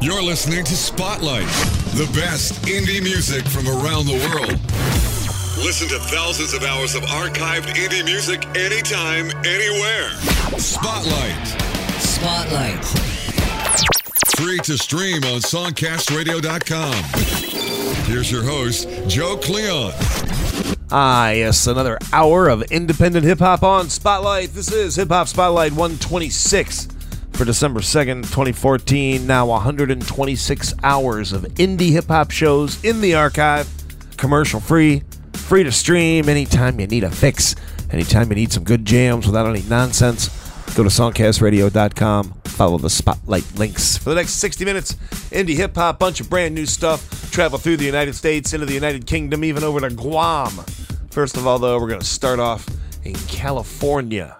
You're listening to Spotlight, the best indie music from around the world. Listen to thousands of hours of archived indie music anytime, anywhere. Spotlight. Spotlight. Free to stream on songcastradio.com. Here's your host, Joe Cleon. Ah, yes, another hour of independent hip hop on Spotlight. This is Hip Hop Spotlight 126 for December 2nd, 2014. Now 126 hours of indie hip hop shows in the archive, commercial free, free to stream anytime you need a fix, anytime you need some good jams without any nonsense. Go to songcastradio.com, follow the Spotlight links. For the next 60 minutes, indie hip hop, bunch of brand new stuff. Travel through the United States, into the United Kingdom, even over to Guam. First of all, though, we're going to start off in California.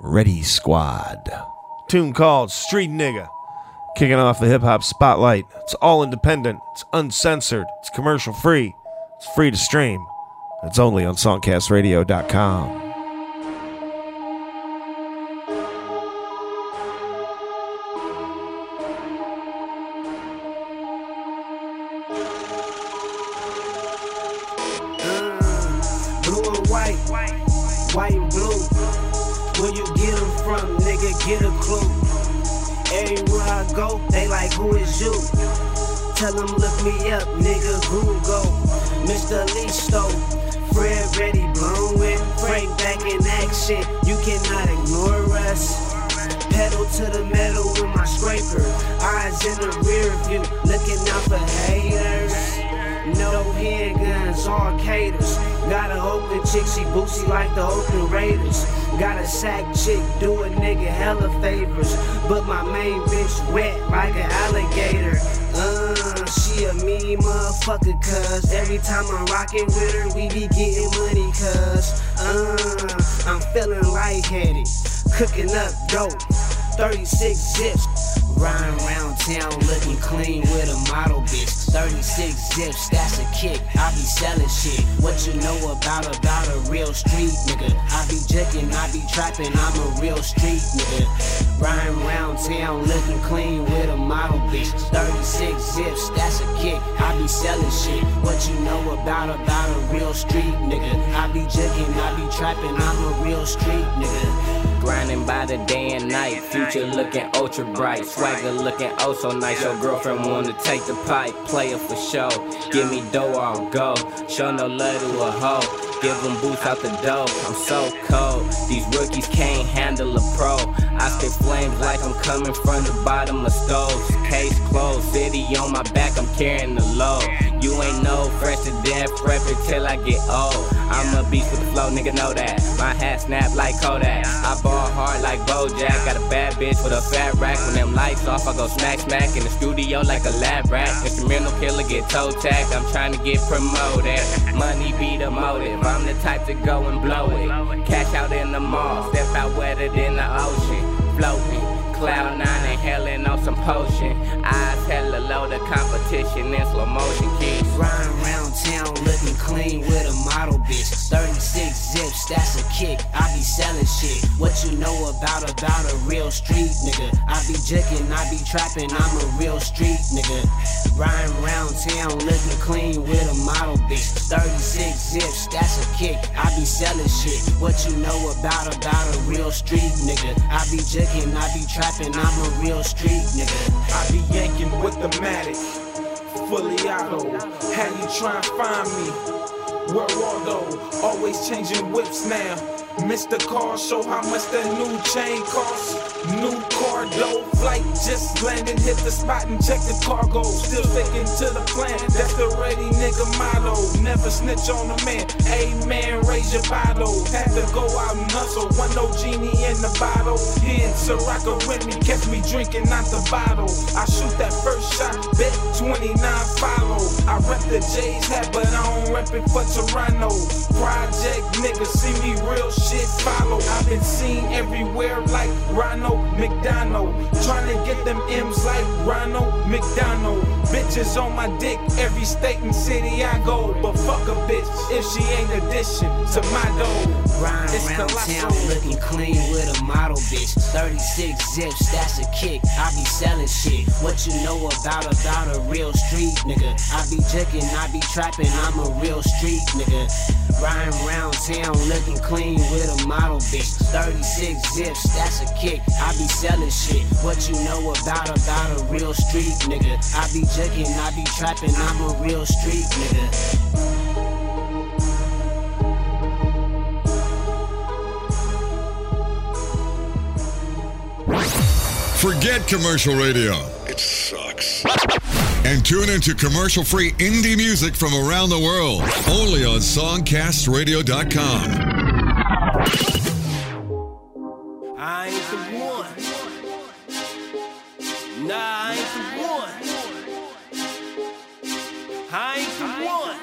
Ready Squad. Tune called Street Nigga. Kicking off the hip hop spotlight. It's all independent, it's uncensored, it's commercial free, it's free to stream. It's only on songcastradio.com. who is you? Tell 'em look me up, nigga, Google. Mr. Listo, Fred Ready, blown with Frank back in action. You cannot ignore us. Pedal to the metal with my scraper. Eyes in the rear view, looking out for haters. No handguns, all caters. Got a Oakland chick, she bootsy like the Oakland Raiders. Got a sack chick, do a nigga hella favors. But my main bitch wet like an alligator. Uh, she a mean motherfucker, cuz every time I'm rocking with her, we be getting money, cuz. Uh, I'm feeling lightheaded, cooking up dope. 36 zips. Riding around town looking clean with a model bitch. 36 zips, that's a kick. I be selling shit. What you know about about a real street nigga? I be jicking, I be trapping, I'm a real street nigga. Riding around town looking clean with a model bitch. 36 zips, that's a kick. I be selling shit. What you know about about a real street nigga? I be jicking, I be trapping, I'm a real street nigga. Grinding by the day and night, future looking ultra bright, swagger looking oh so nice. Your girlfriend wanna take the pipe, player for show. Give me dough, or I'll go. Show no love to a hoe. Give them boots out the door. I'm so cold. These rookies can't handle a pro. I spit flames like I'm coming from the bottom of stoves. Case closed, city on my back, I'm carrying the load. You ain't no fresh to death, prep till I get old. I'm a beast with the flow, nigga know that. My hat snap like Kodak. I ball hard like Bojack. Got a bad bitch with a fat rack. When them lights off, I go smack smack in the studio like a lab rat. Instrumental killer get toe tagged. I'm trying to get promoted. Money be the motive. I'm the type to go and blow it. Cash out in the mall, step out wetter than the ocean. Floating. Cloud nine inhaling on some potion. Eyes hella low, the competition in slow motion. Riding around town looking clean with a model bitch. 36 zips, that's a kick. I be selling shit. What you know about about a real street nigga? I be jicking, I be trapping, I'm a real street nigga. Riding around town looking clean with a model bitch. 36 zips, that's a kick. I be selling shit. What you know about about a real street nigga? I be jicking, I be trapping, I'm a real street nigga. I be yanking with the Matic, fully auto. How you try and find me? Where Waldo, always changing whips now. Mr. Car, show how much that new chain costs. New car dough, flight just landed, hit the spot and check the cargo. Still sticking to the plan, that's the ready nigga motto. Never snitch on a man, amen, raise your bottle. Had to go out and hustle, one no genie in the bottle. He in Sirocco with me, catch me drinking out the bottle. I shoot that first shot, bet 29 follow. I rep the J's hat, but I don't rep it for Toronto. Project nigga, see me real shit follow. I've been seen everywhere like Ronald McDonald. Trying to get them M's like Ronald McDonald. Bitches on my dick every state and city I go. But fuck a bitch if she ain't addition to my dough. Ride It's around colossal. town looking clean with a model bitch. 36 zips, that's a kick. I be selling shit. What you know about about a real street nigga? I be jicking, I be trapping, I'm a real street nigga. Riding around town looking clean with a model bitch. 36 zips, that's a kick. I be selling shit. What you know about about a real street nigga? I be jicking, I be trapping, I'm a real street nigga. Forget commercial radio. It sucks. And tune into commercial free indie music from around the world. Only on SongcastRadio.com. I ain't the one. Nah, I ain't the one. I ain't the one.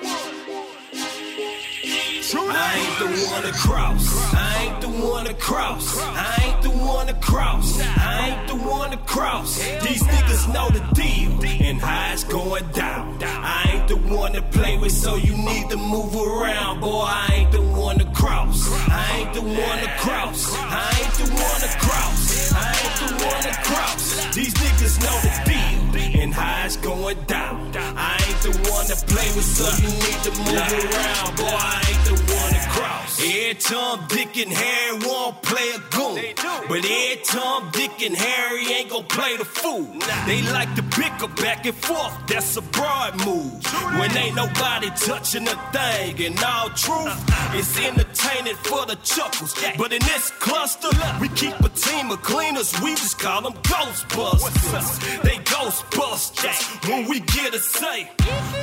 I ain't the one to cross. I ain't the one to cross. I ain't the one to cross. I ain't the one to cross. These niggas know the deal and how it's going down. I ain't the one to play with, so you need to move around. Boy, I ain't the one to cross. I ain't the one to cross. I ain't the one to cross. I ain't the one to cross. These niggas know the deal and how it's going down. I ain't the one to play with, so you need to move around. Boy, I ain't the one to cross. Every time Dick and Harry won't play a goon. But every time Dick and Harry ain't gonna play the fool. They like to bicker back and forth, that's a broad move. When ain't nobody touching a thing. In all truth, it's entertaining for the chuckles. But in this cluster, we keep a team of cleaners, we just call them Ghostbusters. They Ghostbusters when we get a say.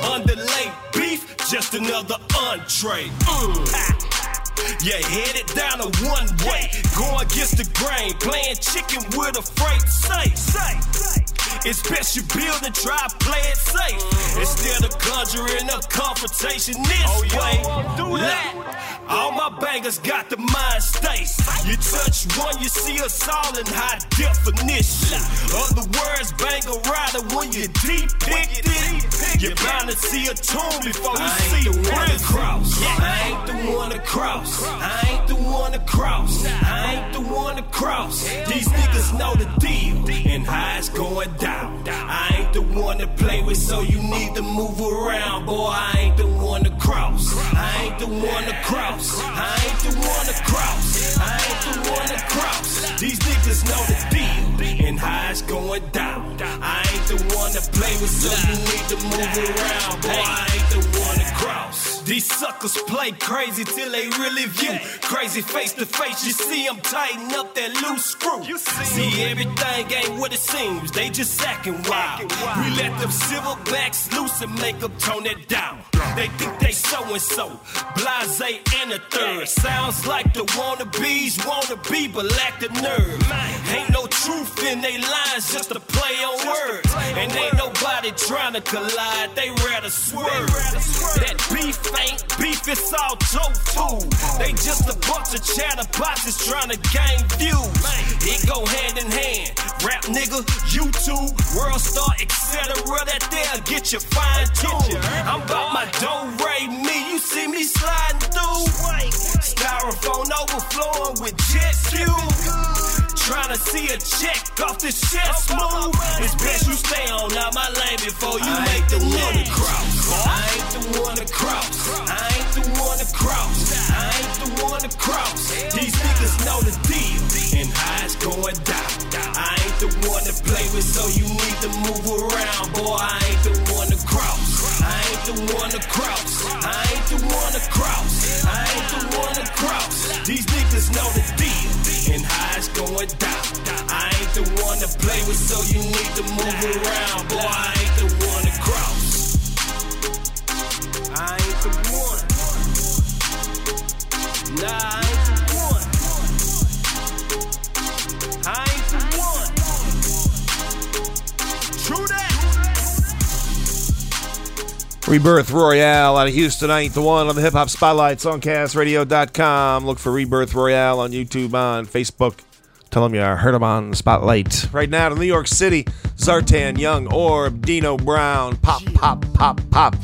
Underlay beef, just another entree. Mm. Yeah, headed down a one way, going against the grain, playing chicken with a freight safe. It's best you build and try to play it safe instead of conjuring up confrontation this way. Look, all my bangers got the mind state. You touch one, you see us all in high definition. Other words, bang a rider when you deep picked it. You're bound to see a tomb before you see a real cross. I ain't the one to cross. I ain't the one to cross. I ain't the one to cross. These niggas know the deal and how it's going down. I ain't the one to play with, so you need to move around. Boy, I ain't the one to cross. I ain't the one to cross. I ain't the one to cross. I ain't the one to cross. These niggas know the deal and how it's going down. I ain't the one to play with, so you need to move around. Boy, I ain't the one to cross. These suckers play crazy till they really view. Crazy face to face, you see them tighten up that loose screw. See, everything ain't what it seems, they just acting wild. We let them silverbacks loose and make them tone it down. They think they so and so, blase and a third. Sounds like the wannabes wanna be, but lack the nerve. Ain't no truth in they lines, just a play on words. And ain't nobody trying to collide, they rather swerve. That beef ain't beef, it's all tofu. They just a bunch of chatterboxes trying to gain views. It go hand in hand. Rap nigga, YouTube, world star, etc. That there get you fine tuned. I'm about my dough, Ray me. You see me sliding through. Styrofoam overflowing with jet fuel. Trying to see a check off the shit smooth. It's best you stay on out my lane before you make the one to cross. I ain't the one to cross. I ain't the one to cross. I ain't the one to cross. These niggas know the deal and it's going down. I ain't the one to play with, so you need to move around. Boy, I ain't the one to cross. I ain't the one to cross. I ain't the one to cross. I ain't the one to cross. These niggas know the deal and it's going down. I ain't the one to play with, so you need to move around. Boy, I ain't the one to cross. I ain't the one. Nah, Rebirth Royale out of Houston, I ain't the one on the Hip Hop Spotlight, songcastradio.com. Look for Rebirth Royale on YouTube, on Facebook, Tell them you heard them on Spotlight. Right now to New York City, Zartan, Young, Orb, Dino Brown, pop, pop, pop, pop.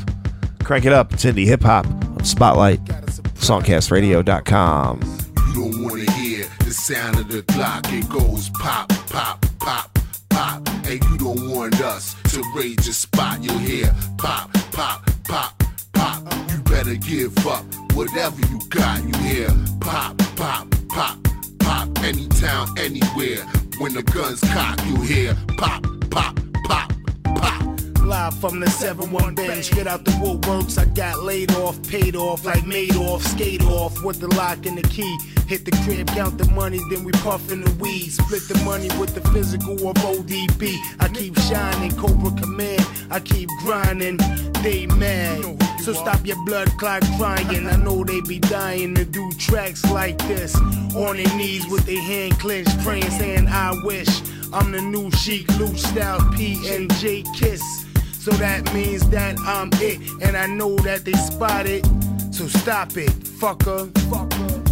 Crank it up. It's indie hip hop on Spotlight. Songcastradio.com. You don't wanna hear the sound of the clock. It goes pop, pop, pop, pop. And you don't want us to raise your spot. You'll hear pop, pop, pop, pop. You better give up whatever you got. You hear pop, pop, pop, pop. Anytown, anywhere. When the guns cock, you hear pop, pop, pop, pop. Live from the 7-1 bench, get out the woodworks. I got laid off, paid off, like made off, skate off with the lock and the key. Hit the crib, count the money, then we puffin' the weed. Split the money with the physical of ODB. I keep shining, Cobra Command. I keep grinding, they mad. So stop your blood clot crying. I know they be dying to do tracks like this. On their knees with their hand clenched, praying, saying, I wish. I'm the new Sheek Louch Styles P and J kiss. So that means that I'm it, and I know that they spot it. So stop it, fucker. fucker.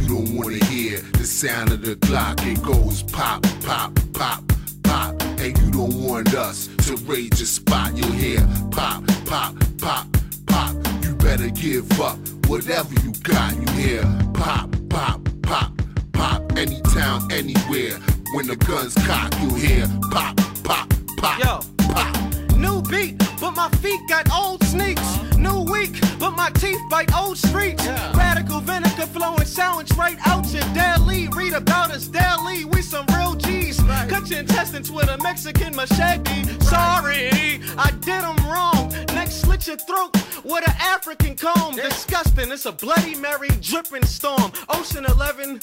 You don't wanna hear the sound of the clock. It goes pop, pop, pop, pop. And you don't want us to raise your spot. You'll hear pop, pop, pop, pop. You better give up whatever you got. You hear pop, pop, pop, pop. Anytown, anywhere. When the guns cock, you hear pop, pop, pop, Yo. pop. New beat, but my feet got old sneaks. New week, but my teeth bite old streets. Radical vinegar flowing sound right out your deli. Read about us Your intestines with a Mexican machete. Sorry, I did them wrong. Next, slit your throat with an African comb. Disgusting, it's a Bloody Mary dripping storm. Ocean 11,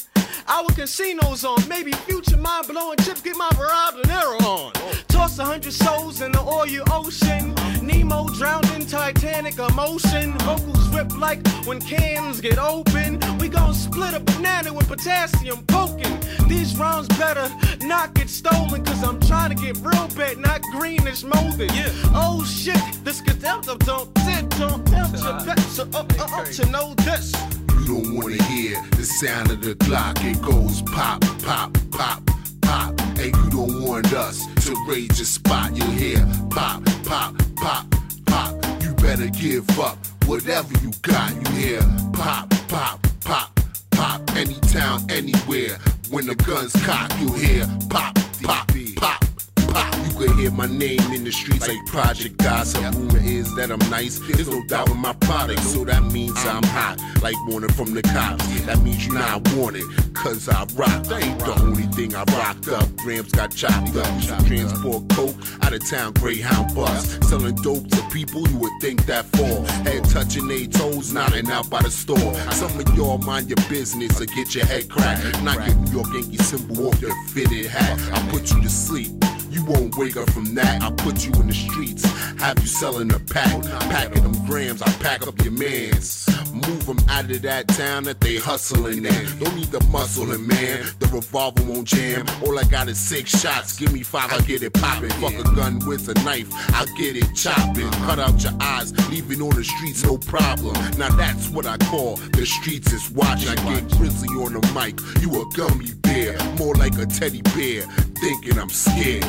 our casinos on. Maybe future mind blowing chips get my Verizon arrow on. Toss a hundred souls in the oil ocean. Nemo drowned in Titanic emotion. Vocals rip like when cans get open. We gon' split a banana with potassium poking. These rounds better not get stolen. Cause I'm trying to get real bad, not greenish molded. Yeah. Oh shit, this could don't don't don't don't don't bet. So uh, uh, uh, to know this. You don't wanna hear the sound of the clock. It goes pop, pop, pop, pop. And you don't want us to raise your spot. You'll hear pop, pop, pop, pop. You better give up whatever you got. You hear pop, pop, pop, pop. Anytown, anywhere. When the guns cock, you hear pop, pop, pop. You can hear my name in the streets like Project Gossip. Rumor is that I'm nice. There's no doubt with my product, so that means I'm hot. Like warning from the cops. That means you're not wanted, cause I rock. That ain't the only thing I rocked up. Grams got chopped up. Transport coke out of town, Greyhound bus. Selling dope to people you would think that for. Head touching their toes, nodding out by the store. Some of y'all mind your business or get your head cracked. Knock your New York Yankee symbol off your fitted hat. I put you to sleep. You won't wake up from that. I put you in the streets, have you selling a pack. Packing them grams, I pack up your mans. Move them out of that town that they hustling in. Don't need the muscling, man. The revolver won't jam. All I got is six shots. Give me five, I get it popping. Fuck a gun with a knife, I'll get it chopping. Cut out your eyes, leaving on the streets, no problem. Now that's what I call the streets is watching. I get grizzly on the mic. You a gummy bear, more like a teddy bear. Thinking I'm scared.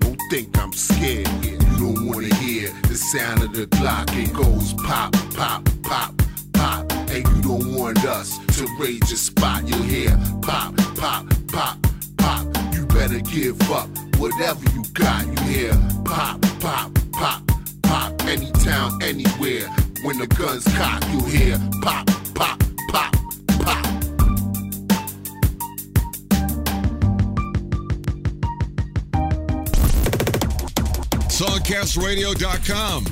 Don't think I'm scared. You don't wanna hear the sound of the clock. It goes pop, pop, pop, pop. And you don't want us to raise your spot. You'll hear pop, pop, pop, pop. You better give up whatever you got. You hear pop, pop, pop, pop. Anytown, anywhere. When the guns cock, you hear pop, pop, pop, pop. Songcastradio.com.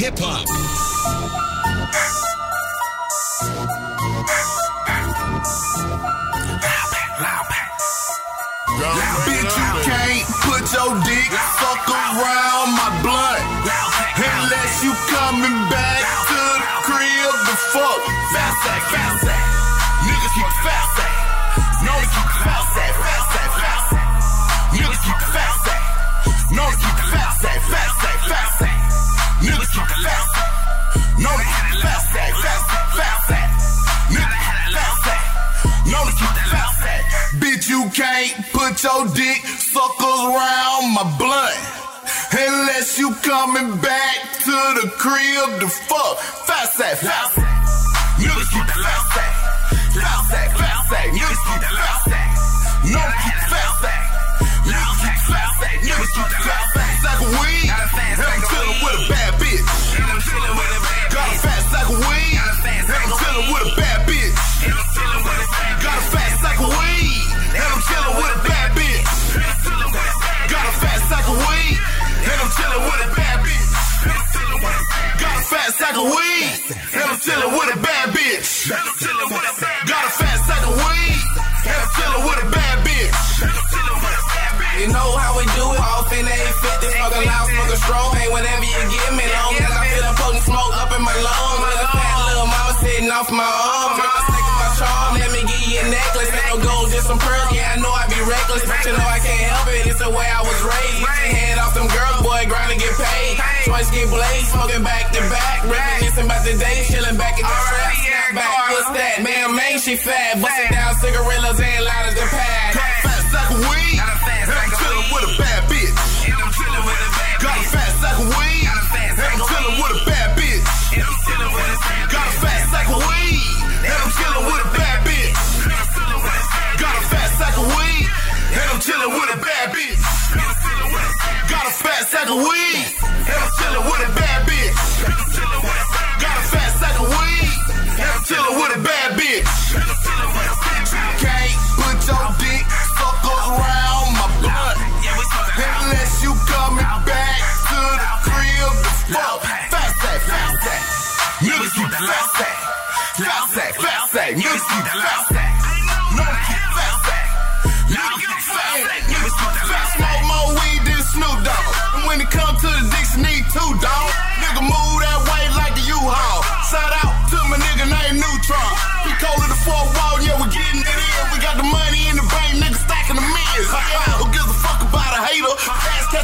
Hip hop. Bitch, you can't put your dick fuck around my blood. Unless you coming back to the crib to fuck. Fast act, fast act. Niggas keep fast act. No, they keep fast act, fast put your dick suckers around my blunt. Unless you coming back to the crib to fuck. Fast sack, fat sack. Niggas keep the fat sack. Fat sack, fat sack. Niggas keep the fat sack. Known off my arm. Mama taking my charm. Let me give you a necklace. Ain't no gold, just some pearls. Yeah, I know I be reckless, but you know I can't help it. It's the way I was raised. Head off them girls, boy, grind and get paid. Twice get blazed, smoking back to back. Reminiscing about the day, chilling back in the trap. Snap back, what's that? Man, man, she fat. Busting down cigarillas and lighters to pack. A fat sack of weed. Sack of weed. And I'm chillin' with a bad bitch.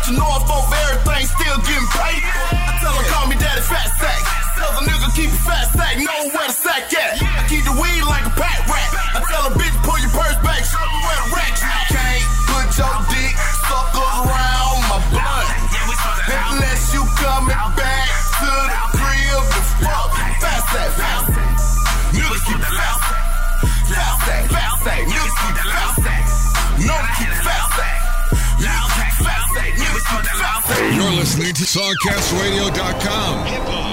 Catching off over everything, listening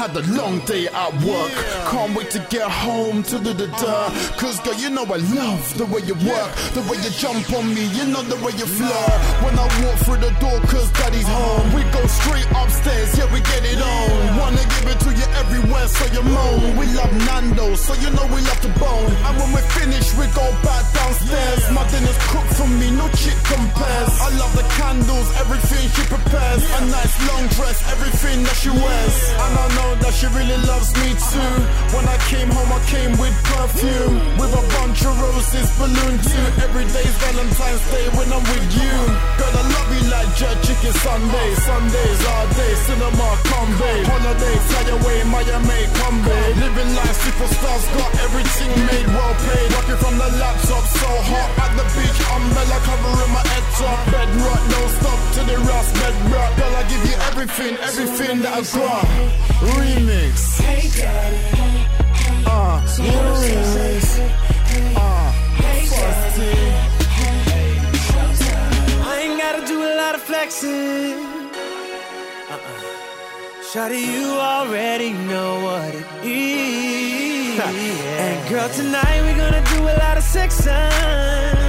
had a long day at work. Can't wait to get home to do the dirt. Uh-huh. Cause girl, you know I love the way you work, the way you jump on me, you know the way you flirt. When I walk through the door, cause daddy's home. We go straight upstairs, yeah, we get it on. Wanna give it to you everywhere, so you moan. We love Nando's, so you know we love the bone. And when we finish, we go back downstairs. My dinner's cooked for me, no chick compares. Uh-huh. I love the candles, everything she prepares. A nice long dress, everything that she wears. And I know that she really loves me too. When I came home, I came with perfume. With a bunch of roses, balloon too. Every day's Valentine's Day when I'm with you. Girl, I love you like jerk chicken Sunday. Sundays all day, cinema, come babe. Holiday, fly away, Miami, come babe. Living life, superstars got everything made, well paid. Working from the laptop, so hot at the beach. Umbrella covering my head top. Bed rock, no stop to the rust, bed rock. Girl, I give you everything, everything that I got. Remix. Uh, remix. Uh, first thing. I ain't gotta do a lot of flexing. Uh-uh. Shawty, you already know what it is. And girl, tonight we're gonna do a lot of sexing.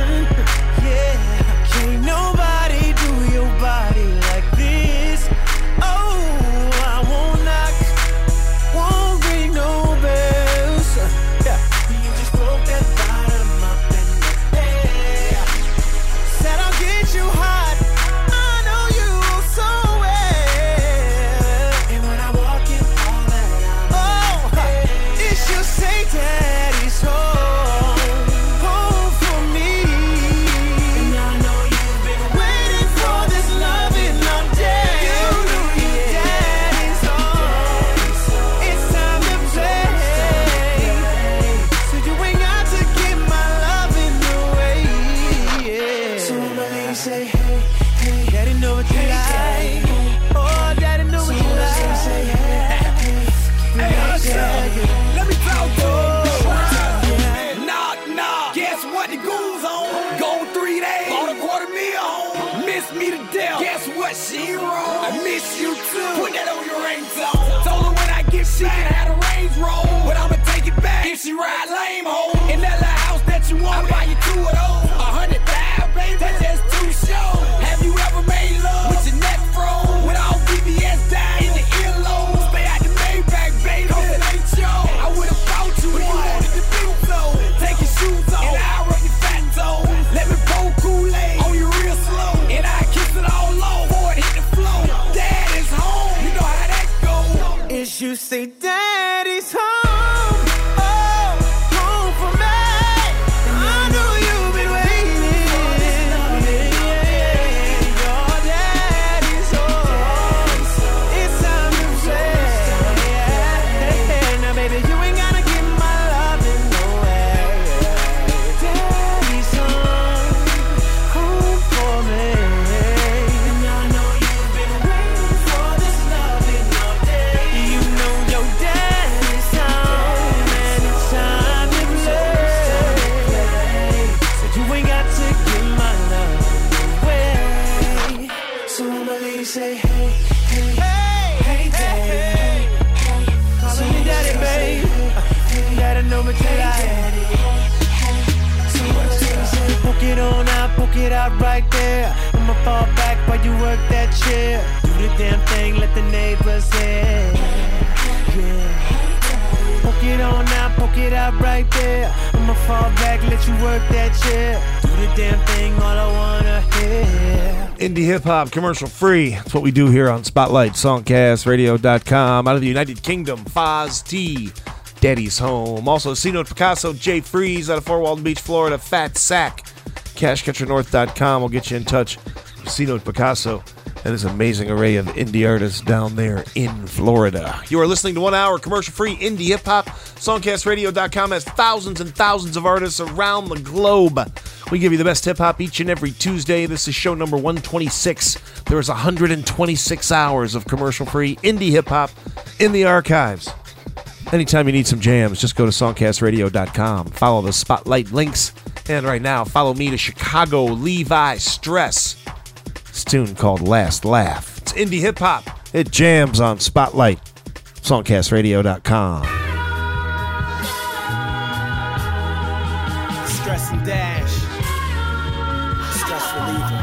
Commercial free. That's what we do here on Spotlight, Songcastradio.com. Out of the United Kingdom, Foz Tee, Daddy's Home. Also, C Note Picasso, Jay Freeze out of Fort Walton Beach, Florida, Fat Sack. CashCatcherNorth.com will get you in touch with C Note Picasso and his amazing array of indie artists down there in Florida. You are listening to one hour commercial free indie hip hop. Songcastradio.com has thousands and thousands of artists around the globe. We give you the best hip hop each and every Tuesday. This is show number 126. There is 126 hours of commercial free indie hip hop in the archives. Anytime you need some jams, just go to songcastradio.com. Follow the spotlight links. And right now, follow me to Chicago Levi Stress. This tune called Last Laugh. It's indie hip hop. It jams on Spotlight. Songcastradio.com. Stress and dash. Stress reliever.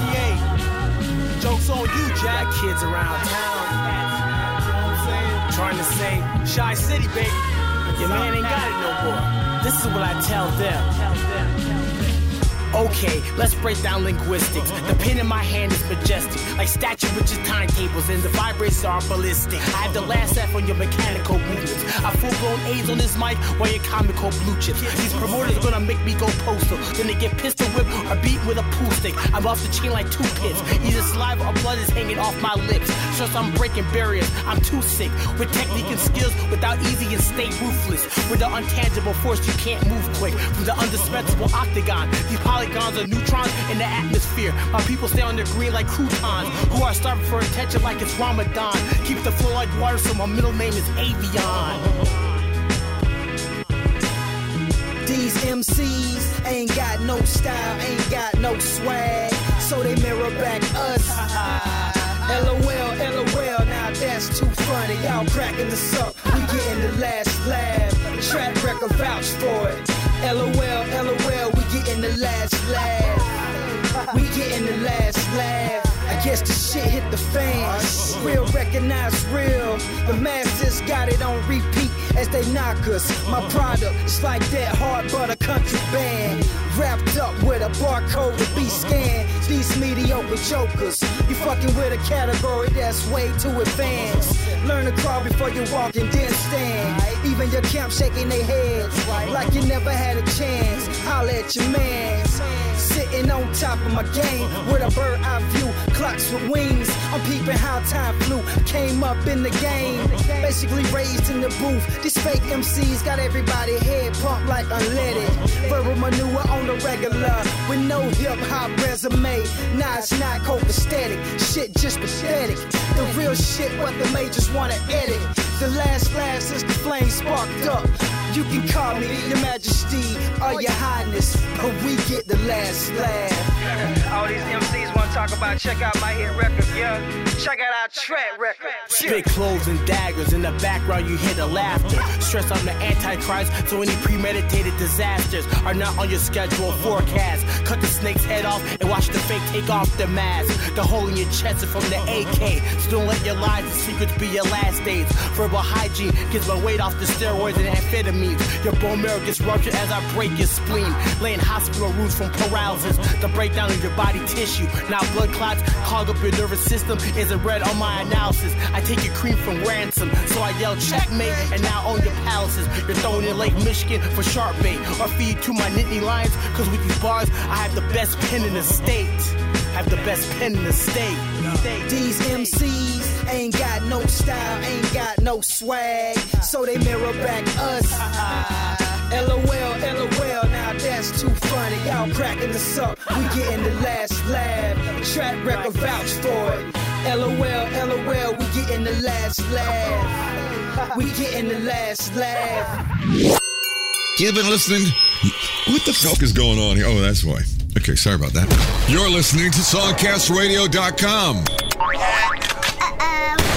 PA. Joke's on you, Jack. Kids around town. Trying to say, Chi City, baby. Your man ain't got it no more. This is what I tell them. Okay, let's break down linguistics. The pen in my hand is majestic, like statue with just timetables, and the vibrations are ballistic. I have the last F on your mechanical movements. I full blown A's on this mic while your comical blue chips. These promoters gonna make me go postal. Then they get pistol whipped or beat with a pool stick. I'm off the chain like two pits. Either saliva or blood is hanging off my lips. Trust I'm breaking barriers. I'm too sick with technique and skills without easy and stay ruthless. With the untangible force you can't move quick. From the indispensable octagon, these polygons are neutrons in the atmosphere. My people stay on the green like croutons, who are starving for attention like it's Ramadan. Keep the flow like water, so my middle name is Avion. These MCs ain't got no style, ain't got no swag, so they mirror back us. LOL, LOL, that's too funny. Y'all cracking us up, we getting the last laugh. Track record vouch for it. LOL, LOL, we getting the last laugh. We getting the last laugh. I guess the shit hit the fans. Real recognize real. The masses got it on repeat as they knock us. My product is like that hard butter country band. Wrapped up with a barcode to be scanned. These mediocre jokers. You fucking with a category that's way too advanced. Learn to crawl before you walk and then stand. Even your camp shaking their heads like you never had a chance. Holla at your man. Sitting on top of my game with a bird eye view, clocks with wings. I'm peeping how time flew. Came up in the game, basically raised in the booth. These fake MCs got everybody head pumped like unleaded. Verbal manure on the regular with no hip hop resume. Nah, it's not copacetic. Shit just pathetic. The real shit, what the majors wanna edit. The last laugh since the flame sparked up. You can call me your majesty or your highness, but we get the last laugh. All these MCs want to talk about check out my hit record, yeah. Check out our track record. Spit clothes and daggers in the background, you hear the laughter. Stress on the antichrist, so any premeditated disasters are not on your schedule forecast. Cut the snake's head off and watch the fake take off the mask. The hole in your chest is from the AK, so don't let your lies and secrets be your last days. Verbal hygiene gets my weight off the steroids and amphetamines. Your bone marrow gets ruptured as I break your spleen. Laying hospital rooms from paralysis, the breakdown of your body tissue. Now blood clots clog up your nervous system. Isn't red on my analysis. I take your cream from ransom, so I yell checkmate and now own your palaces. You're thrown in Lake Michigan for sharp bait or feed to my Nittany Lions. Cause with these bars, I have the best pen in the state. Have the best pen in the state. These MCs ain't got no style, ain't got no swag, so they mirror back us. LOL, LOL, now that's too funny. Y'all cracking us up, we getting the last laugh. Track record vouch for it. LOL, LOL, we getting the last laugh. We getting the last laugh. You've been listening. What the fuck is going on here? Oh, that's why. Okay, sorry about that. You're listening to SongcastRadio.com. One uh, um,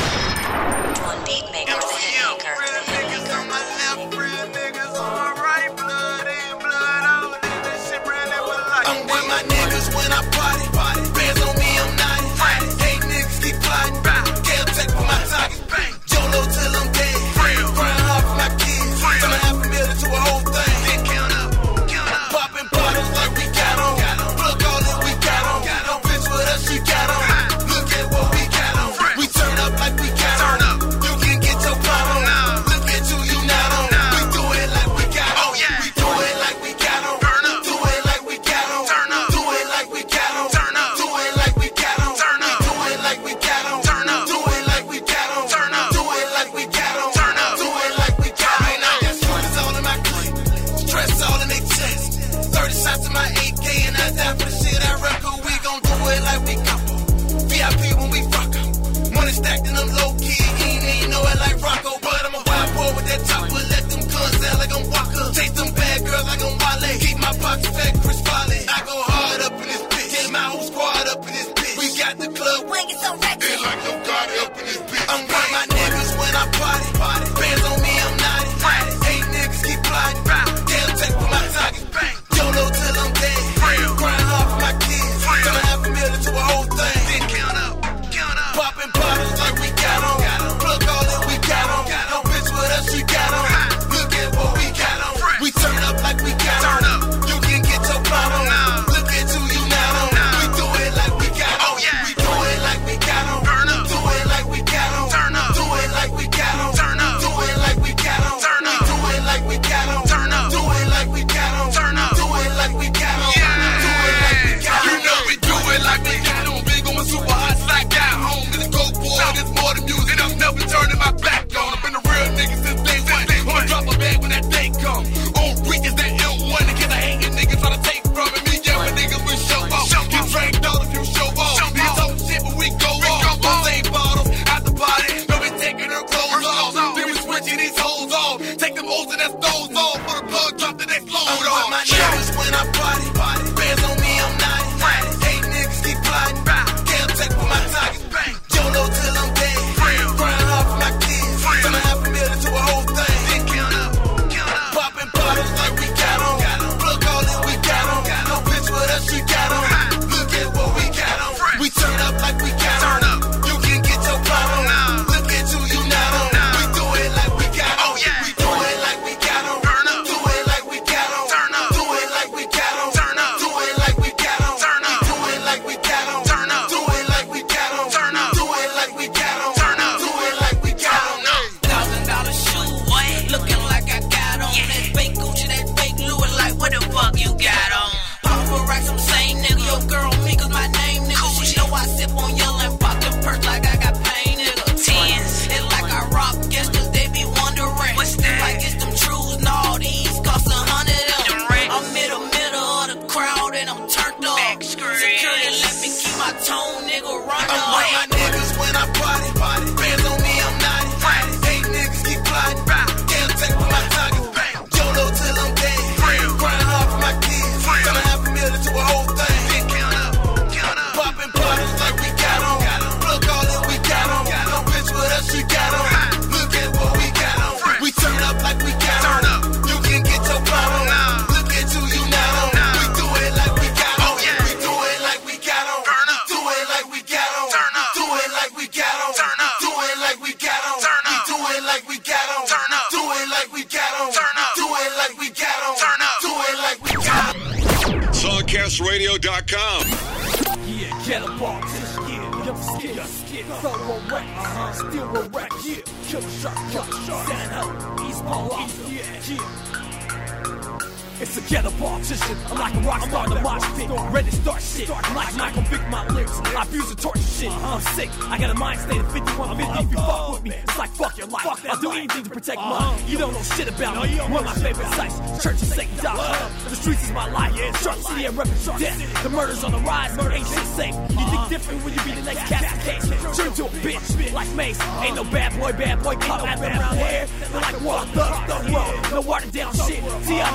A ghetto politician. I'm like a rock star the mosh pit. Ready to start shit. I'm like Michael Vick, my lyrics. I abuse the torture shit. I'm sick. I got a mind state of 5150. If you fuck with me, it's like fuck your life. I'll do anything to protect mine. You don't know shit about me. One of my favorite sites. Church of Satan. The streets is my life. Shark City and reppin' death. The murders on the rise. Ain't shit safe. You think different when you be the next cat case. Turn to a bitch like Mace. Ain't no bad boy, bad boy cop at around here. They're like what? Thug, thug road. No water down shit. T.I.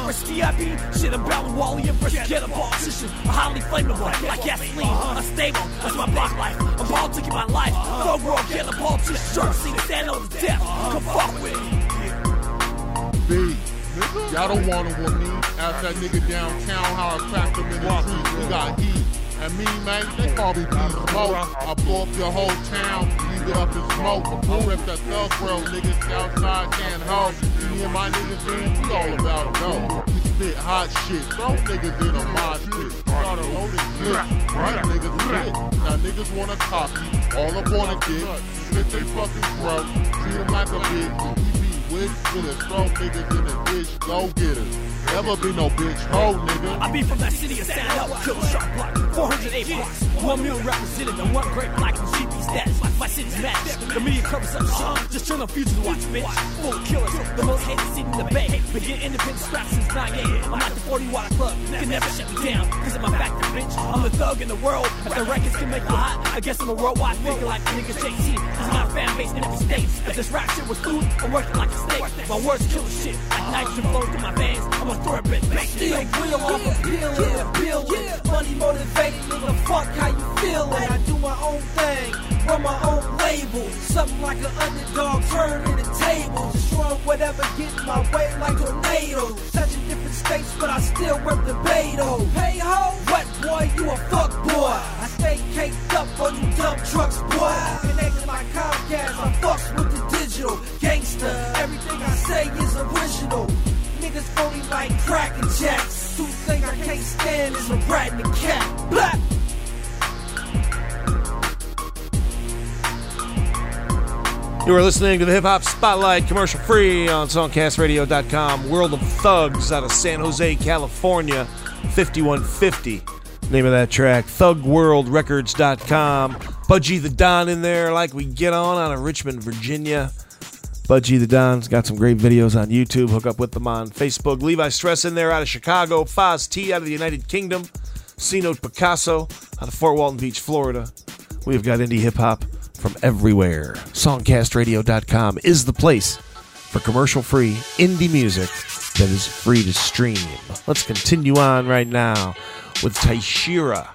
I be shit about Wally and versus get a politician. A highly flammable, like gasoline. Unstable, that's my block life. I'm politicking my life. Thug world, get a politician. Shark City, stand on the death. Fuck with me. B. Y'all don't want him with me. Ask that nigga downtown how I cracked him in the streets. We got heat. And me, man, they call me B Smoke. I blow up your whole town, it up and smoke. Before rip that thug world, niggas outside can't help. Me and my niggas, man, we all about no. We spit hot shit, throw niggas in a mod pit. Start a loaded clip, right niggas lit. Now niggas wanna copy, all up on a dick. Slit they fucking throat, treat them like a bitch. With, with a throw niggas in the ditch, go get us. Never be no bitch, ho nigga. I be from that city of stand up, kill a sharp block, 408 blocks, one million represented, and one great black from GP status. My city's match. The media covers up shit. Just turn on future to watch, bitch. Full killers, the most hated city in the bay. Been getting independent scraps since 98. I'm like the 40 watt club, you can never shut me down, cause of my factor, bitch. I'm the thug in the world. If the records can make you hot, I guess I'm a worldwide figure like niggas JT. Cause a fan base in every state. If this rap shit was food, I'm working like a My words kill shit, like nitrogen flowing through my veins. I'm a thoroughbred. Still real off a pill in the building. Money motivated, nigga, fuck how you feeling. I do my own thing, run my own label. Something like an underdog turning the table. Destroying whatever get in my way like tornadoes. Touching different states, but I still rep the Beto. Hey ho, what boy, you a fuck boy. I stay caked up on you dump trucks, boy. Connected like Comcast, I fucks with the digital. Gangster, everything I say is original. Niggas phony like cracking jacks. Two thing I can't stand is a rat and a cat. Black. You are listening to the Hip Hop Spotlight commercial free on songcastradio.com. World of Thugs out of San Jose, California, 5150. Name of that track, thugworldrecords.com. Bugzie the Don in there, like we get on out of Richmond, Virginia. Bugzie the Don's got some great videos on YouTube. Hook up with them on Facebook. Levi Stress in there out of Chicago. Foz Tee out of the United Kingdom. C Note Picasso out of Fort Walton Beach, Florida. We've got indie hip hop from everywhere. Songcastradio.com is the place for commercial free indie music that is free to stream. Let's continue on right now with Tyshera.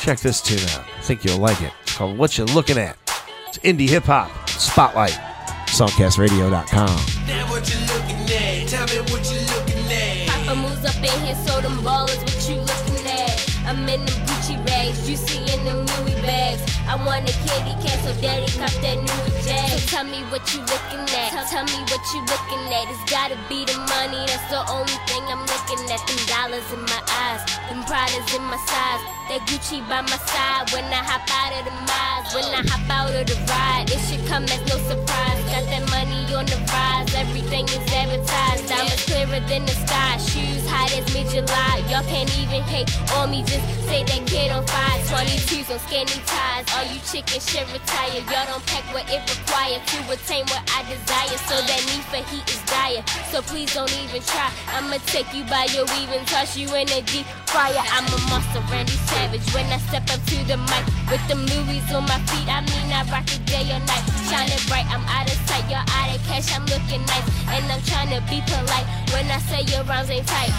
Check this tune out. I think you'll like it. It's called What You Looking At. It's indie hip hop spotlight. Songcastradio.com. Now what you looking at? Tell me what you looking at. Papa moves up in here, so them ballers, what you looking at? I'm in them Gucci bags, see in them Louis bags. I want a kitty cat, so daddy cop that new jag. So tell me what you looking at. Tell, tell me what you looking at. It's gotta be the money, that's the only thing I'm looking at. Them dollars in my eyes, them Pradas in my size. That Gucci by my side when I hop out of the miles. When I hop out of the ride, it should come as no surprise. Got that money on the rise, everything is advertised. Diamonds clearer than the sky, shoes hot as mid July. Y'all can't even hate on me, just say that kid on fire. 22s on skinny ties, all you chickens should retire. Y'all don't pack what it require to attain what I desire. So that need for heat is dire. So please don't even try. I'ma take you by your weave and toss you in a deep fryer. I'm a monster, Randy Savage. When I step up to the mic with them Louis on my feet, I mean I rock it day or night. Shining bright, I'm out of sight. Y'all out of cash, I'm looking nice. And I'm trying to be polite when I say your rhymes ain't tight.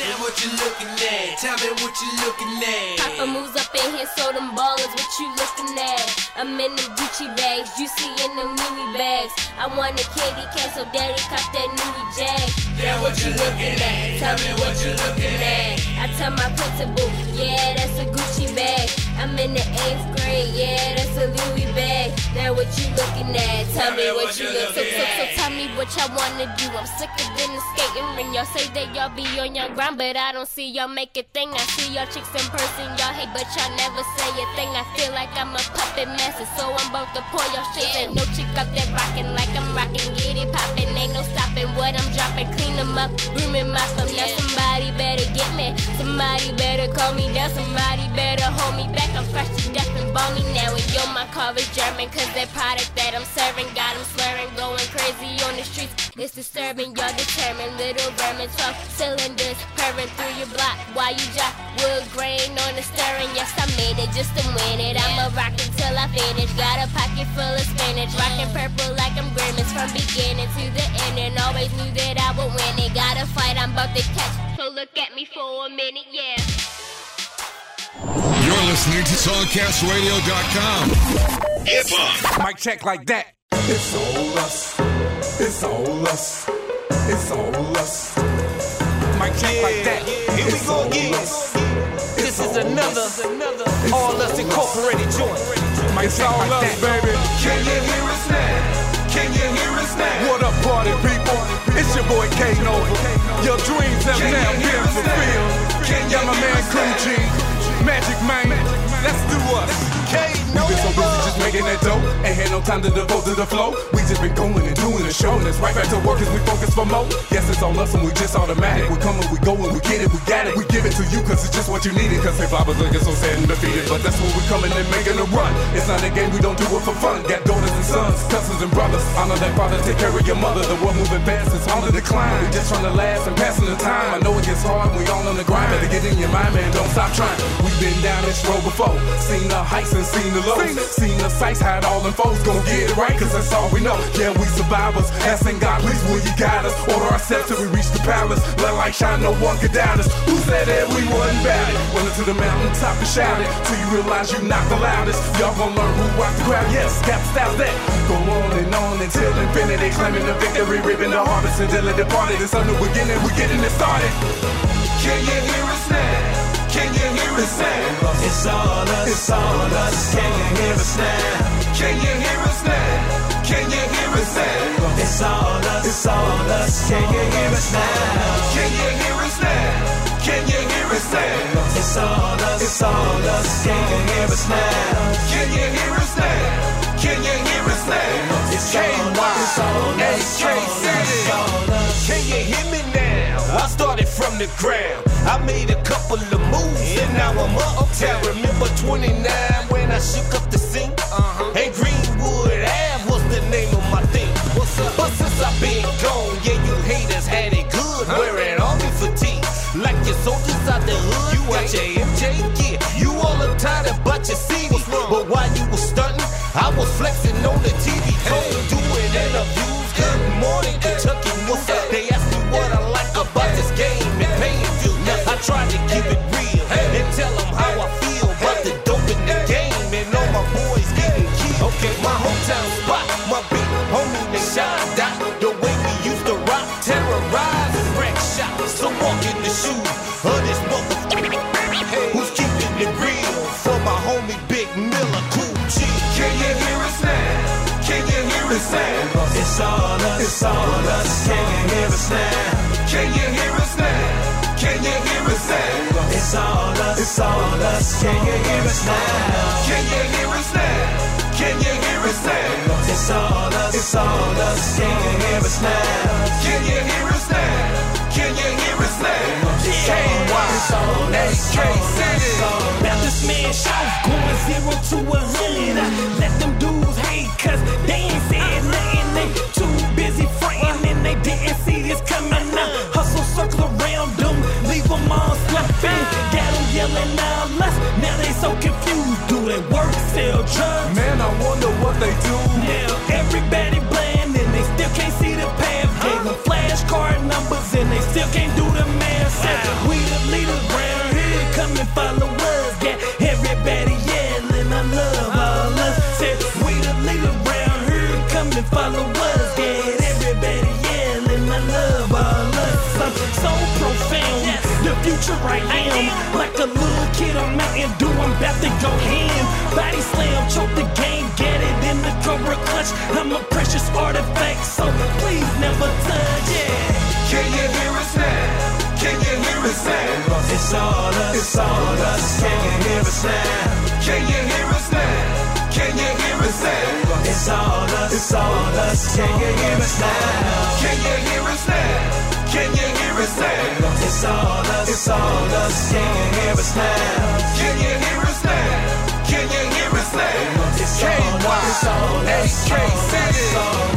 Now what you looking at? Tell me what you looking at. Papa moves up in here, so them ballers, what you looking at? I'm in them Gucci bags, you see in them Louis bags. I want a kitty cat, so daddy cop that new jag. Yeah, what you looking at? Tell me what you looking at. I tell my principal, yeah, that's a Gucci bag. I'm in the eighth grade, yeah, that's a Louis bag. Now what you looking at? Tell me what you look so, so, so tell me what y'all wanna do. I'm sicker than the skating ring. Y'all say that y'all be on your grind, but I don't see y'all make a thing. I see y'all chicks in person, y'all hate, but y'all never say a thing. I feel like I'm a puppet master, so I'm about to pour y'all shit. And no chick up there rocking like I'm rocking, get it poppin'. Ain't no stopping what I'm dropping. Clean them up, broom and mop them. Now somebody better get me. Somebody better call me down. Somebody better hold me back. I'm fresh to death and bony now. And yo, my car is German. Cause that product that I'm serving got 'em slurring. Going crazy on the streets. It's disturbing. Y'all determined. Little vermin 12 cylinders purring through your block. While you drop wood grain on the stirring. Yes, I made it just to win it. I'ma rock until I finish. Got a pocket full of spinach. Rockin' purple like I'm grimace. From beginning to the end. And always knew that I would win it. Got a fight I'm about to catch. So look at me for a minute, yeah. You're listening to SongcastRadio.com. Hip hop. Mic check like that. It's all us. It's all us. It's all us. Mic check like that. Here we go again. This is another another All Us Incorporated joint. It's all us, baby. Can you hear us now? Can you hear us now? What up, party people? Your boy K Nova. Your dreams have Can now been fulfilled. Yeah, my man Crew? G. Magikmane. Let's do us. K been so busy just making that dough. Ain't had no time to devote to the flow. We just been going and doing the show. And it's right back to work as we focus for more. Yes, it's on us and we just automatic. We come and we go and we get it, we got it. We give it to you cause it's just what you needed. Cause hip hop is looking so sad and defeated. But that's what we coming and making a run. It's not a game, we don't do it for fun. Got daughters and sons, cousins and brothers. Honor that father, take care of your mother. The world moving fast, it's on the decline. We just trying to last and passing the time. I know it gets hard, we all on the grind. Better get in your mind, man, don't stop trying. We've been down this road before. Seen the heights and seen the lows. Seen the sights, had all them foes. Gonna get it right, cause that's all we know. Yeah, we survivors. Asking God, please, will you guide us? Order our steps till we reach the palace. Let light shine, no one could doubt us. Who said that we wasn't bad? Running to the mountain top and shout it. Till you realize you not the loudest. Y'all gonna learn who rock the crowd. Yes, the styles that go on and on until infinity. Claiming the victory, ripping the harvest until it departed. It's a new beginning, we're getting it started. Can you hear us now? Can you hear us now? It's all us, it's all us. Can you hear us now? Can you hear us now? Can you hear us now? It's all us, it's all us. Can you hear us now? Can you hear us now? Can you hear us now? It's all us, it's all us. Can you hear us now? Can you hear us now? Can you hear us now? It's KY, SK City. Can you hear me now? I started from the ground. I made a couple of moves and now I'm uptown. Remember 29 when I shook up the scene? Uh-huh. Hey, Greenwood Ave was the name of my thing. What's up? But since I've been gone, yeah, you haters had it good. Huh? Wearing army fatigue. Like your soldiers out the hood. You got your MJ gear. You all up tired about your CD. But while you was stunting, I was flexing on the TV. Told doing interviews. Good morning, I tried to keep it real and tell them how I feel about the dope in the game and all my boys getting killed. Okay, my hometown spot, my big homie they shine dot. The way we used to rock, terrorize wreck shop. So walk in the shoes of this motherfucker who's keeping it real for my homie Big Miller, cool G. Can you hear us now? Can you hear us now? It's all us, it's all us. Can you hear us now? Can you hear us now? It's all us, it's all us. Can you hear us now? Can you hear us now? Can you hear us now? It's all us, it's all us. Can you hear us now? Can you hear us now? Can you hear us now? KY. Now this man show going zero to a hundred. Let them dudes hate cause they ain't what they do. Now everybody blind and they still can't see the path. Gave them flashcard numbers and they still can't do the math. Said we the leaders round here, come and follow us. Got everybody yelling, I love all us. Said we the leaders round here, come and follow us. Got everybody yelling, I love all us. I'm so profound. the future I am. Like a little kid, I'm Mountain Dew, I'm about to go ham. Body slam, choke the clutch. I'm a precious artifact, so please never touch it. Can you hear us now? Can you hear us now? It's all us, it's all us. Can you hear us now? Can you hear us now? Can you hear us now? It's all us, it's all us. Can you hear us now? Can you hear us now? Can you hear us now? It's all us, it's all us. Can you hear us now? Can you hear us now? Can you hear us now? It's all us,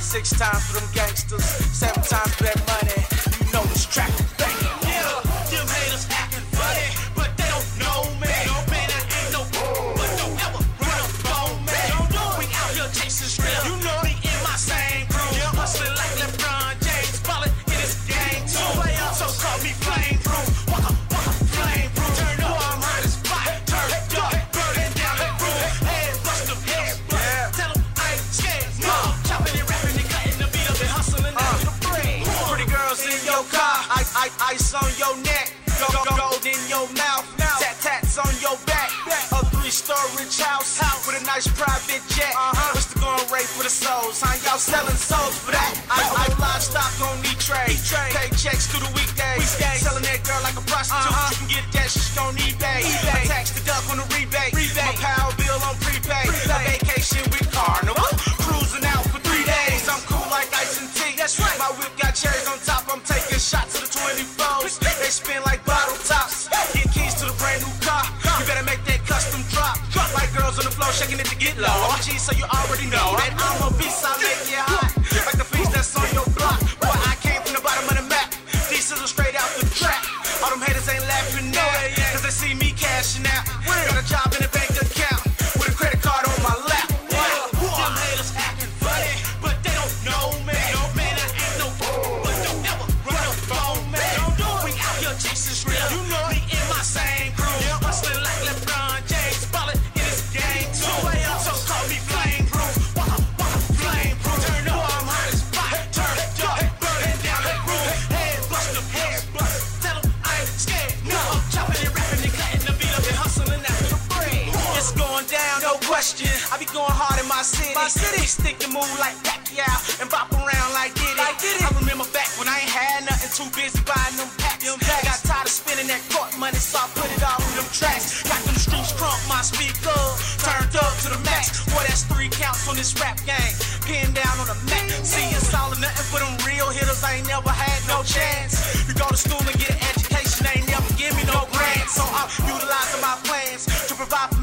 six times for them gangsters, seven times for that money. You know this track, with a nice private jet. What's the going rate for the souls? Huh? Y'all selling souls for that? I, I livestock on E-Trade. Pay checks through the weekdays. Selling that girl like a prostitute. You can get that shit on eBay. Tax the duck on the rebate. My power low. I'm a G, so you already know that I'm a beast. I make it hot. Question. I be going hard in my city. My city stick and move like Pacquiao and bop around like Diddy. Like Diddy. I remember back when I ain't had nothing, too busy buying them packs. Them packs. Got tired of spending that court money, so I put it all in them tracks. Got them streets crunk, my speaker turned up to the max. Boy, that's three counts on this rap game. Pinned down on the mat. See, it's all or nothing for them real hitters. I ain't never had no chance. You go to school and get an education, they ain't never give me no grants. So I'm utilizing my plans to provide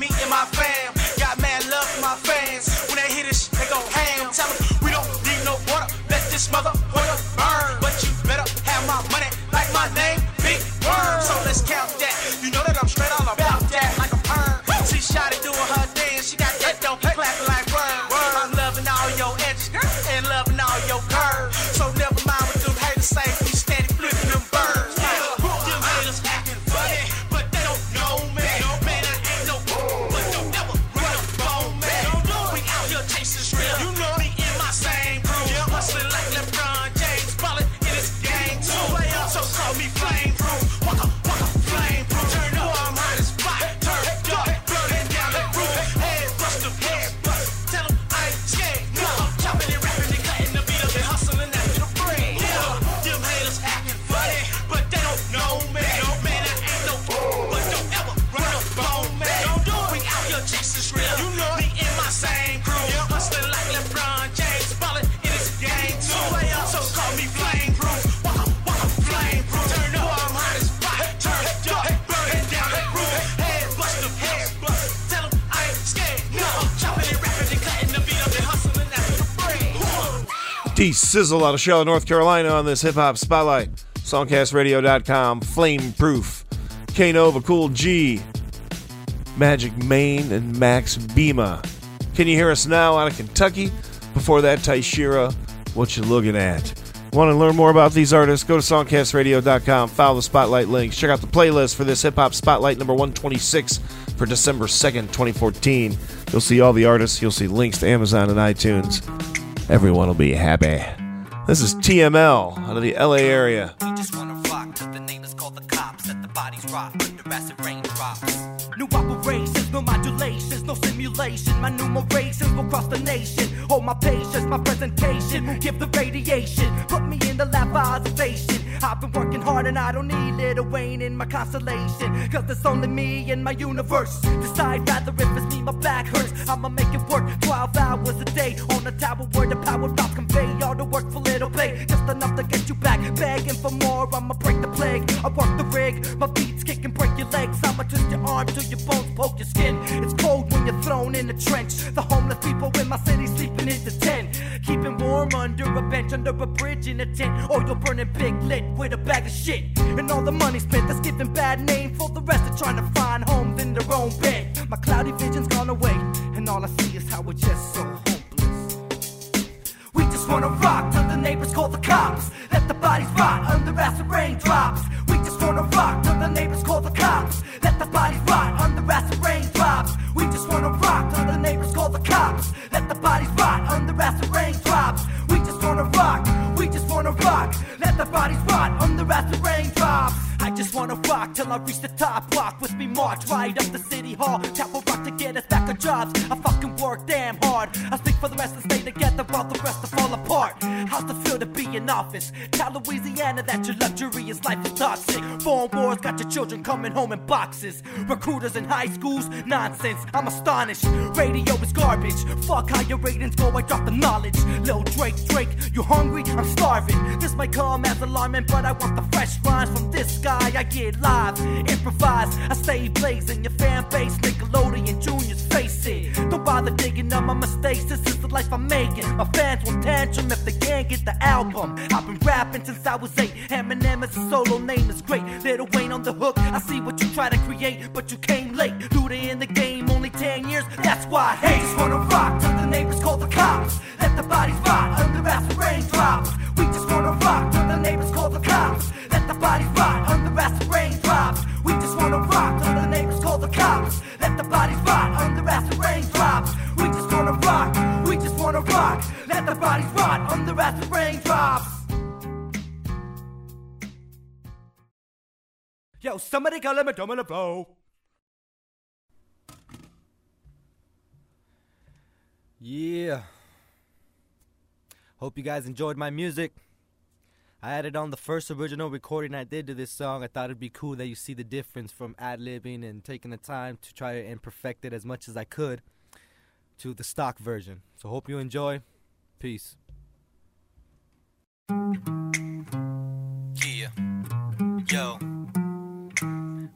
DCizzle out of Charlotte, North Carolina on this hip hop spotlight. Songcastradio.com, Flame Proof, K Nova, Cool G, Magikmane, and Max Beama. Can you hear us now out of Kentucky? Before that, Tyshera, what you looking at? Want to learn more about these artists? Go to songcastradio.com, follow the spotlight links, check out the playlist for this hip hop spotlight number 126 for December 2nd, 2014. You'll see all the artists, you'll see links to Amazon and iTunes. Everyone will be happy. This is TML out of the LA area. Simulation. My numerations will cross the nation. Hold my patience, my presentation give the radiation. Put me in the lab observation. I've been working hard and I don't need Little Wayne in my constellation. Cause it's only me and my universe. Decide rather if it's me, my back hurts. I'ma make it work 12 hours a day on the tower where the power drops convey all the work for little pay. Just enough to get you back. Begging for more, I'ma break the plague. I work the rig, my beats kick and break your legs. I'ma twist your arm till your bones poke your skin. It's cold when you're thrown in the trench. The homeless people in my city sleeping in the tent. Keeping warm under a bench, under a bridge in a tent. Or you're burning big lit with a bag of shit. And all the money spent that's giving bad name for the rest of trying to find homes in their own bed. My cloudy vision's gone away, and all I see is how we're just so hopeless. We just wanna rock till the neighbors call the cops. Let the bodies rot under acid raindrops. We just wanna rock till the neighbors call the cops. Let the bodies rot under acid raindrops. We just wanna rock till the neighbors call the cops. Let the bodies rot under acid raindrops. We just wanna rock. We just wanna rock. Let the bodies rot under acid raindrops. I just wanna rock till I reach the top. Walk with me, march right up the city hall. Tap a rock to get us back on jobs. I fucking work damn hard. I speak for the rest and stay together while the rest of fall in office? Tell Louisiana that your luxurious life is toxic. Foreign wars got your children coming home in boxes. Recruiters in high schools, nonsense. I'm astonished. Radio is garbage. Fuck how your ratings go. I drop the knowledge. Lil Drake, Drake, you hungry? I'm starving. This might come as alarming, but I want the fresh rhymes from this guy. I get live, improvise. I stay blazing. Your fan base, Nickelodeon it. Don't bother digging up my mistakes. This is the life I'm making. My fans will tantrum if they can't get the album. I've been rapping since I was eight. Eminem is a solo name is great. Little Wayne on the hook. I see what you try to create, but you came late. Luda in the game, only 10 years. That's why I hate. Just wanna rock till the neighbors call the cops. Let the bodies rot under acid raindrops. We just wanna rock till the neighbors call the cops. Let the bodies rot under acid raindrops. Let the rot under acid raindrops. Yo, somebody call him a on the flow. Yeah. Hope you guys enjoyed my music. I added on the first original recording I did to this song. I thought it'd be cool that you see the difference from ad libbing and taking the time to try and perfect it as much as I could to the stock version. So, hope you enjoy. Peace. Yeah. Yo.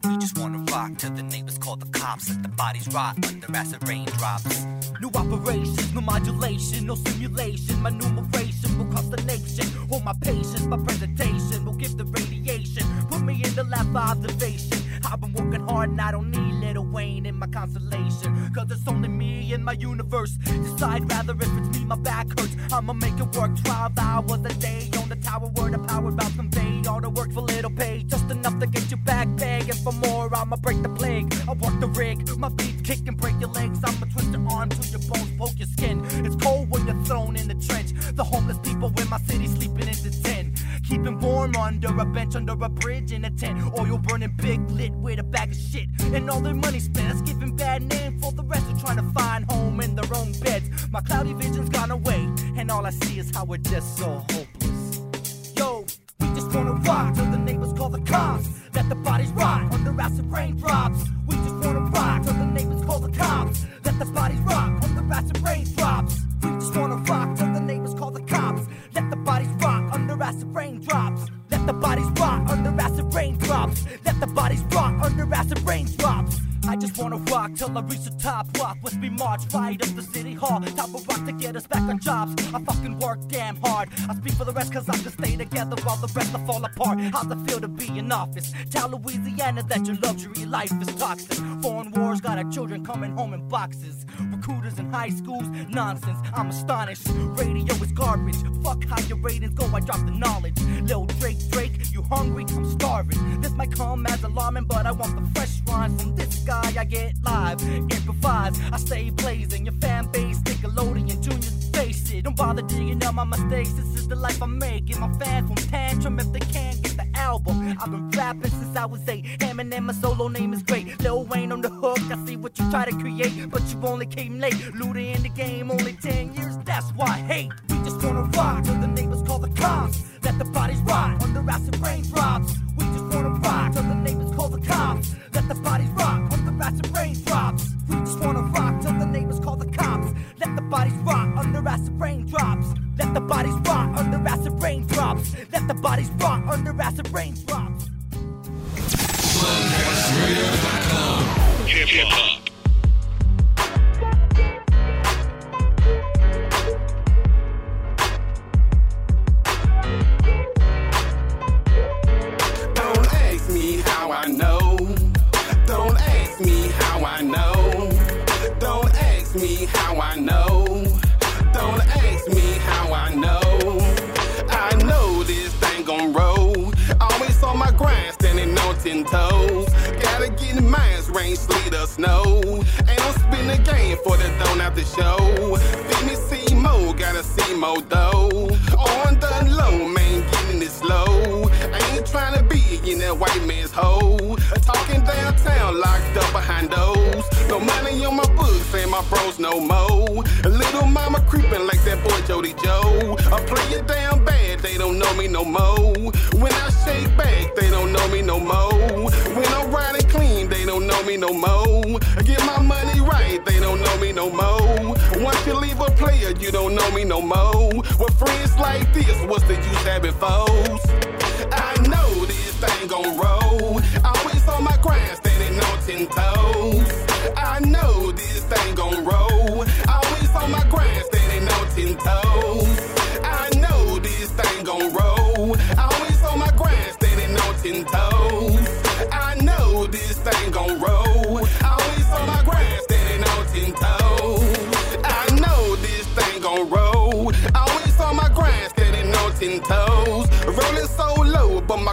We just wanna rock till the neighbors call the cops. Let the bodies rot under acid raindrops. New operations, no modulation, no simulation. My numeration will cross the nation. Hold my patience, my presentation will give the radiation. Put me in the lab for observation. I've been working hard and I don't need Little Wayne in my constellation. Cause it's only me in my universe. Decide rather if it's me, my back. I'ma make it work 12 hours a day on the tower where the power about convey all the work for little pay. Just enough to get you back begging for more. I'ma break the plague. I work the rig. My beats kick and break your legs. I'ma twist your arm till your bones poke your skin. It's cold when you're thrown in the trench. The homeless people in my city sleeping in the tent. Keeping warm under a bench, under a bridge in a tent. Oil burning big lit with a bag of shit. And all their money spent. I see is how we're just so cause I can stay together while the rest will fall apart. How's it feel to be in office? Tell Louisiana that your luxury life is toxic. Foreign wars got our children coming home in boxes. Recruiters in high schools, nonsense. I'm astonished. Radio is garbage. Fuck how your ratings go. I drop the knowledge. Lil Drake, Drake, you hungry? I'm starving. This might come as alarming, but I want the fresh rhymes from this guy. I get live, improvise. I stay blazing. Your fan base, Nickelodeon, Junior, face it. Don't bother digging up my mistakes. This is the life I'm making. My fans won't tantrum if they can't get the album. I've been rapping since I was eight. Eminem, my solo name is great. Lil Wayne on the hook. I see what you try to create, but you only came late. Luda in the game, only 10 years. That's why I hate. We just wanna rock till the neighbors call the cops.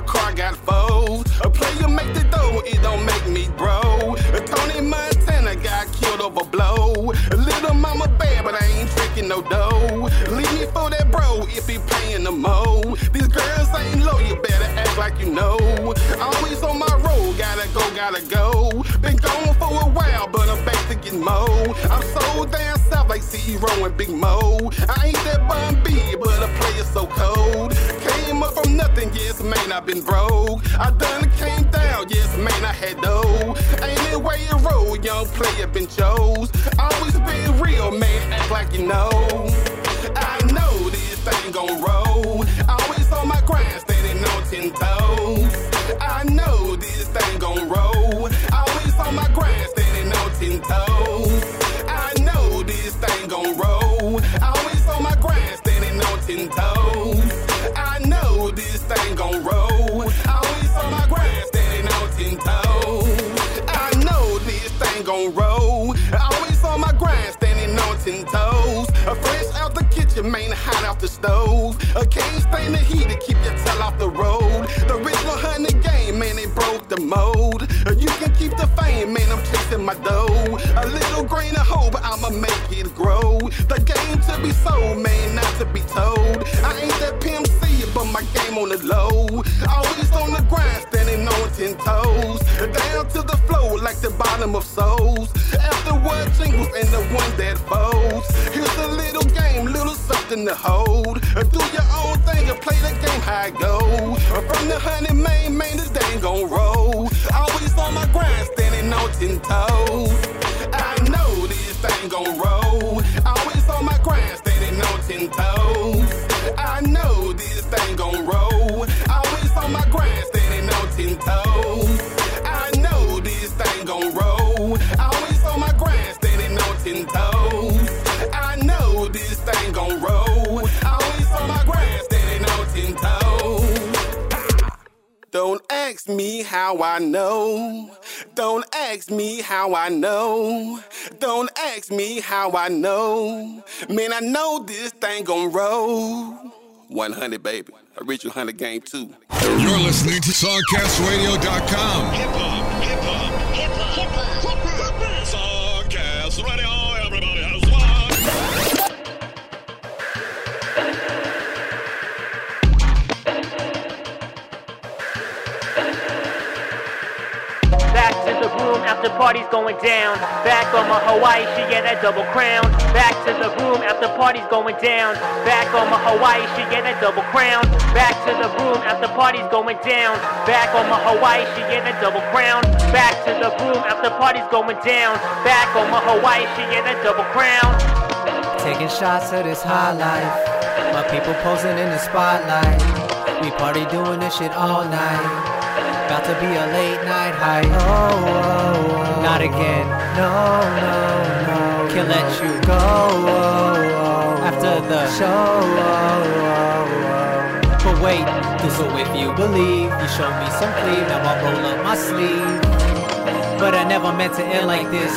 Car got foes. A player make the dough, it don't make me bro. Tony Montana got killed over blow. Little mama bad, but I ain't tricking no dough. Leave me for that bro if he playing the mo. These girls ain't low, you better act like you know. Always on my road, gotta go, gotta go. Been gone for a while, but I'm back to get mo. I'm so damn south like C-Row and Big Mo. I ain't that bum B, but a player so cold. Nothing, yes, man, I've been broke. I done came down, yes, man, I had dough. Ain't it way you roll, young player been chose. Always been real, man, act like you know. The stove. A can't stand the heat to keep your tail off the road. The original hunting game, man, it broke the mold. You can keep the fame, man, I'm chasing my dough. A little grain of hope, I'ma make it grow. The game to be sold, man, not to be told. I ain't that Pimp C, but my game on the low. Always on the grind, standing on ten toes. Down to the flow like the bottom of souls. After what jingles and the one that to hold. Do your own thing and play the game how it go. From the honey main, man, this thing gon' roll. Always on my grind, standing on ten toes. I know this thing gon' roll. Always on my grind, standing on ten toes. I know this thing gon' roll. Ask me how I know. Don't ask me how I know. Don't ask me how I know. Man, I know this thing gon' roll. 100, baby. Original 100 game too. You're listening to SongcastRadio.com. Hip after party's going down. Back on my Hawaii she yeah, that double crown. Back to the room after party's going down. Back on my Hawaii she yeah, that double crown. Back to the room after party's going down. Back on my Hawaii she yeah, that double crown. Back to the room after party's going down. Back on my Hawaii she yeah, that double crown. Taking shots of this high life. My people posing in the spotlight. We party doing this shit all night. About to be a late night high. Oh, oh, oh. Not again. No, no, no. Can't let you go. Oh, oh, After oh. the show. Oh, oh, oh. But wait, so if you believe. You show me some cleave. Now I'll roll up my sleeve. But I never meant to end like this.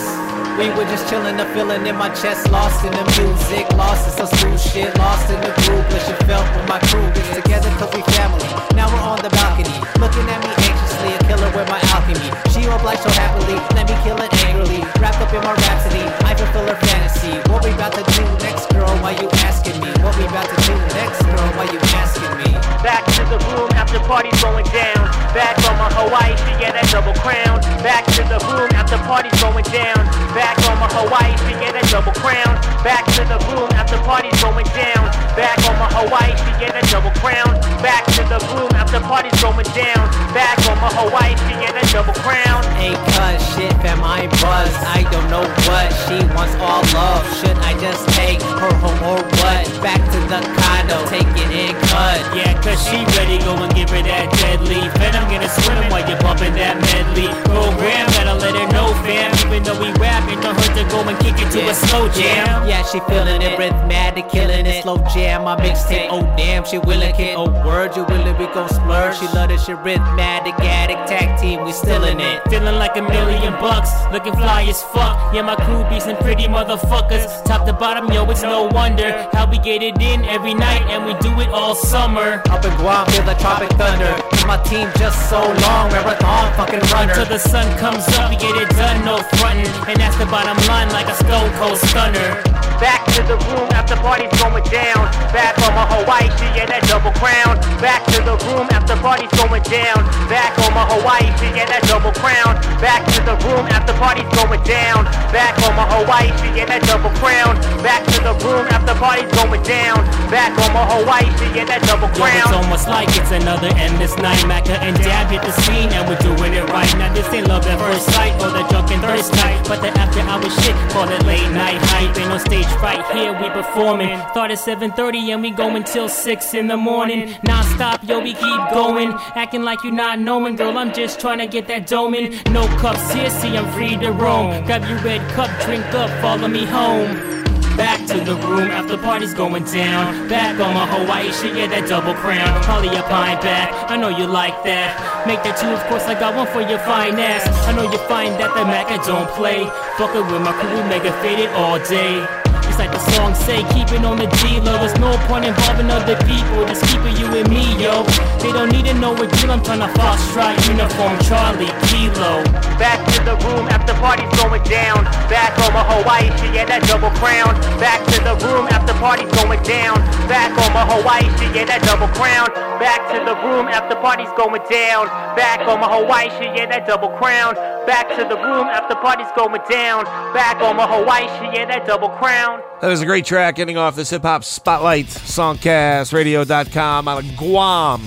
We were just chillin', the feeling in my chest, lost in the music, lost in some smooth shit, lost in the groove. Wish it felt with my crew, get together cause we family. Now we're on the balcony, looking at me anxiously, a killer with my alchemy. She obliged so happily, let me kill it angrily. Wrapped up in my rhapsody, I fulfill her fantasy. What we about to do next, girl? Why you asking me? What we about to do next, girl? Why you asking me? Back to the room after party's going down. Back on my Hawaii she yeah, that double crown. Back to the room after party's going down. Back on my Hawaii shit, yeah, that double crown. Back to the room after party's going down. Back on my Hawaii shit, yeah, that double crown. Back to the room after party's going down. Back on my Hawaii shit, yeah, that double crown. Ain't cuz shit, fam, I buzz. I don't know what she wants all love. Should I just take her home or what? Back to the condo, take it in cut. Yeah, cause she ready, go and give her that deadly. And I'm gonna swim while you're bumping that medley. Program, gotta let her know, fam. Even though we rap, it don't hurt to go and kick it to a slow jam. Yeah, she feeling it, rhythmatic, killing it. Slow jam, my mixtape. Oh damn, she willing kid. Oh word, you willing, we gon' splurge. She love this shit, rhythmatic, addict, tag team, we still in it. Feeling like a million bucks, looking fly as fuck. Yeah, my crew be some pretty motherfuckers. Top to bottom, yo, it's no wonder how we get it in every night and we do it all summer. Up in Guam, feel the tropic thunder. My team just so long, marathon fucking runner. Until the sun comes up, we get it done, no frontin'. And that's the bottom line, like a stone cold stunner. Back to the room after party's going down. Back on my Hawaii yeah, that double crown. Back to the room after party's going down. Back on my Hawaii yeah, that double crown. Back to the room after party's going down. Back on my Hawaii yeah, that double crown. Back to the room after party's going down. Back on my Hawaii yeah, that double crown. Yo, it's almost like it's another endless night. Macca and Dab hit the scene and we're doing it right. Now this ain't love at first sight or the drunken thirst night, but the after hour shit, call it late night hype. Ain't no stage right here, we performing. Start at 7:30 and we go until 6 in the morning. Non-stop, yo, we keep going. Acting like you're not knowing, girl. I'm just trying to get that dome in. No cups here, see I'm free to roam. Grab your red cup, drink up, follow me home. Back to the room after party's going down. Back on my Hawaii shit, yeah, that double crown. Probably a pine back, I know you like that. Make that two, of course, I got one for your fine ass. I know you find that the Mac I don't play. Fuckin' with my crew, we mega faded all day. It's like the song say, keep it on the D-Lo There's no point involving other people, just keeping you and me, yo. They don't need to know what deal, I'm trying to fox strike Uniform Charlie, Kilo. Back to the room after party's going down. Back on my Hawaii shit, yeah, that double crown. Back to the room after party's going down. Back on my Hawaii shit, yeah, that double crown. Back to the room after party's going down. Back on my Hawaii shit, yeah, that double crown. Back to the room after party's going down. Back on my Hawaii shit, yeah, that double crown That was a great track ending off this hip hop spotlight. Songcastradio.com out of Guam.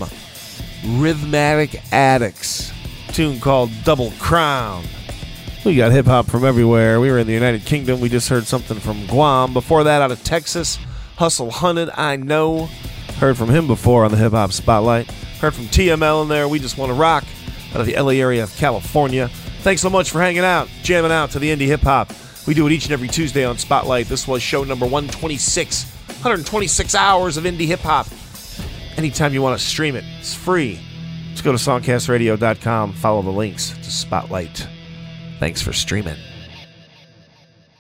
Rhythmatic Addicts. Tune called Double Crown. We got hip hop from everywhere. We were in the United Kingdom. We just heard something from Guam. Before that, out of Texas, Hussle Hunnid. I know. Heard from him before on the hip hop spotlight. Heard from TML in there. We just want to rock out of the LA area of California. Thanks so much for hanging out, jamming out to the indie hip hop. We do it each and every Tuesday on Spotlight. This was show number 126. 126 hours of indie hip hop. Anytime you want to stream it, it's free. Let's go to songcastradio.com, follow the links to Spotlight. Thanks for streaming.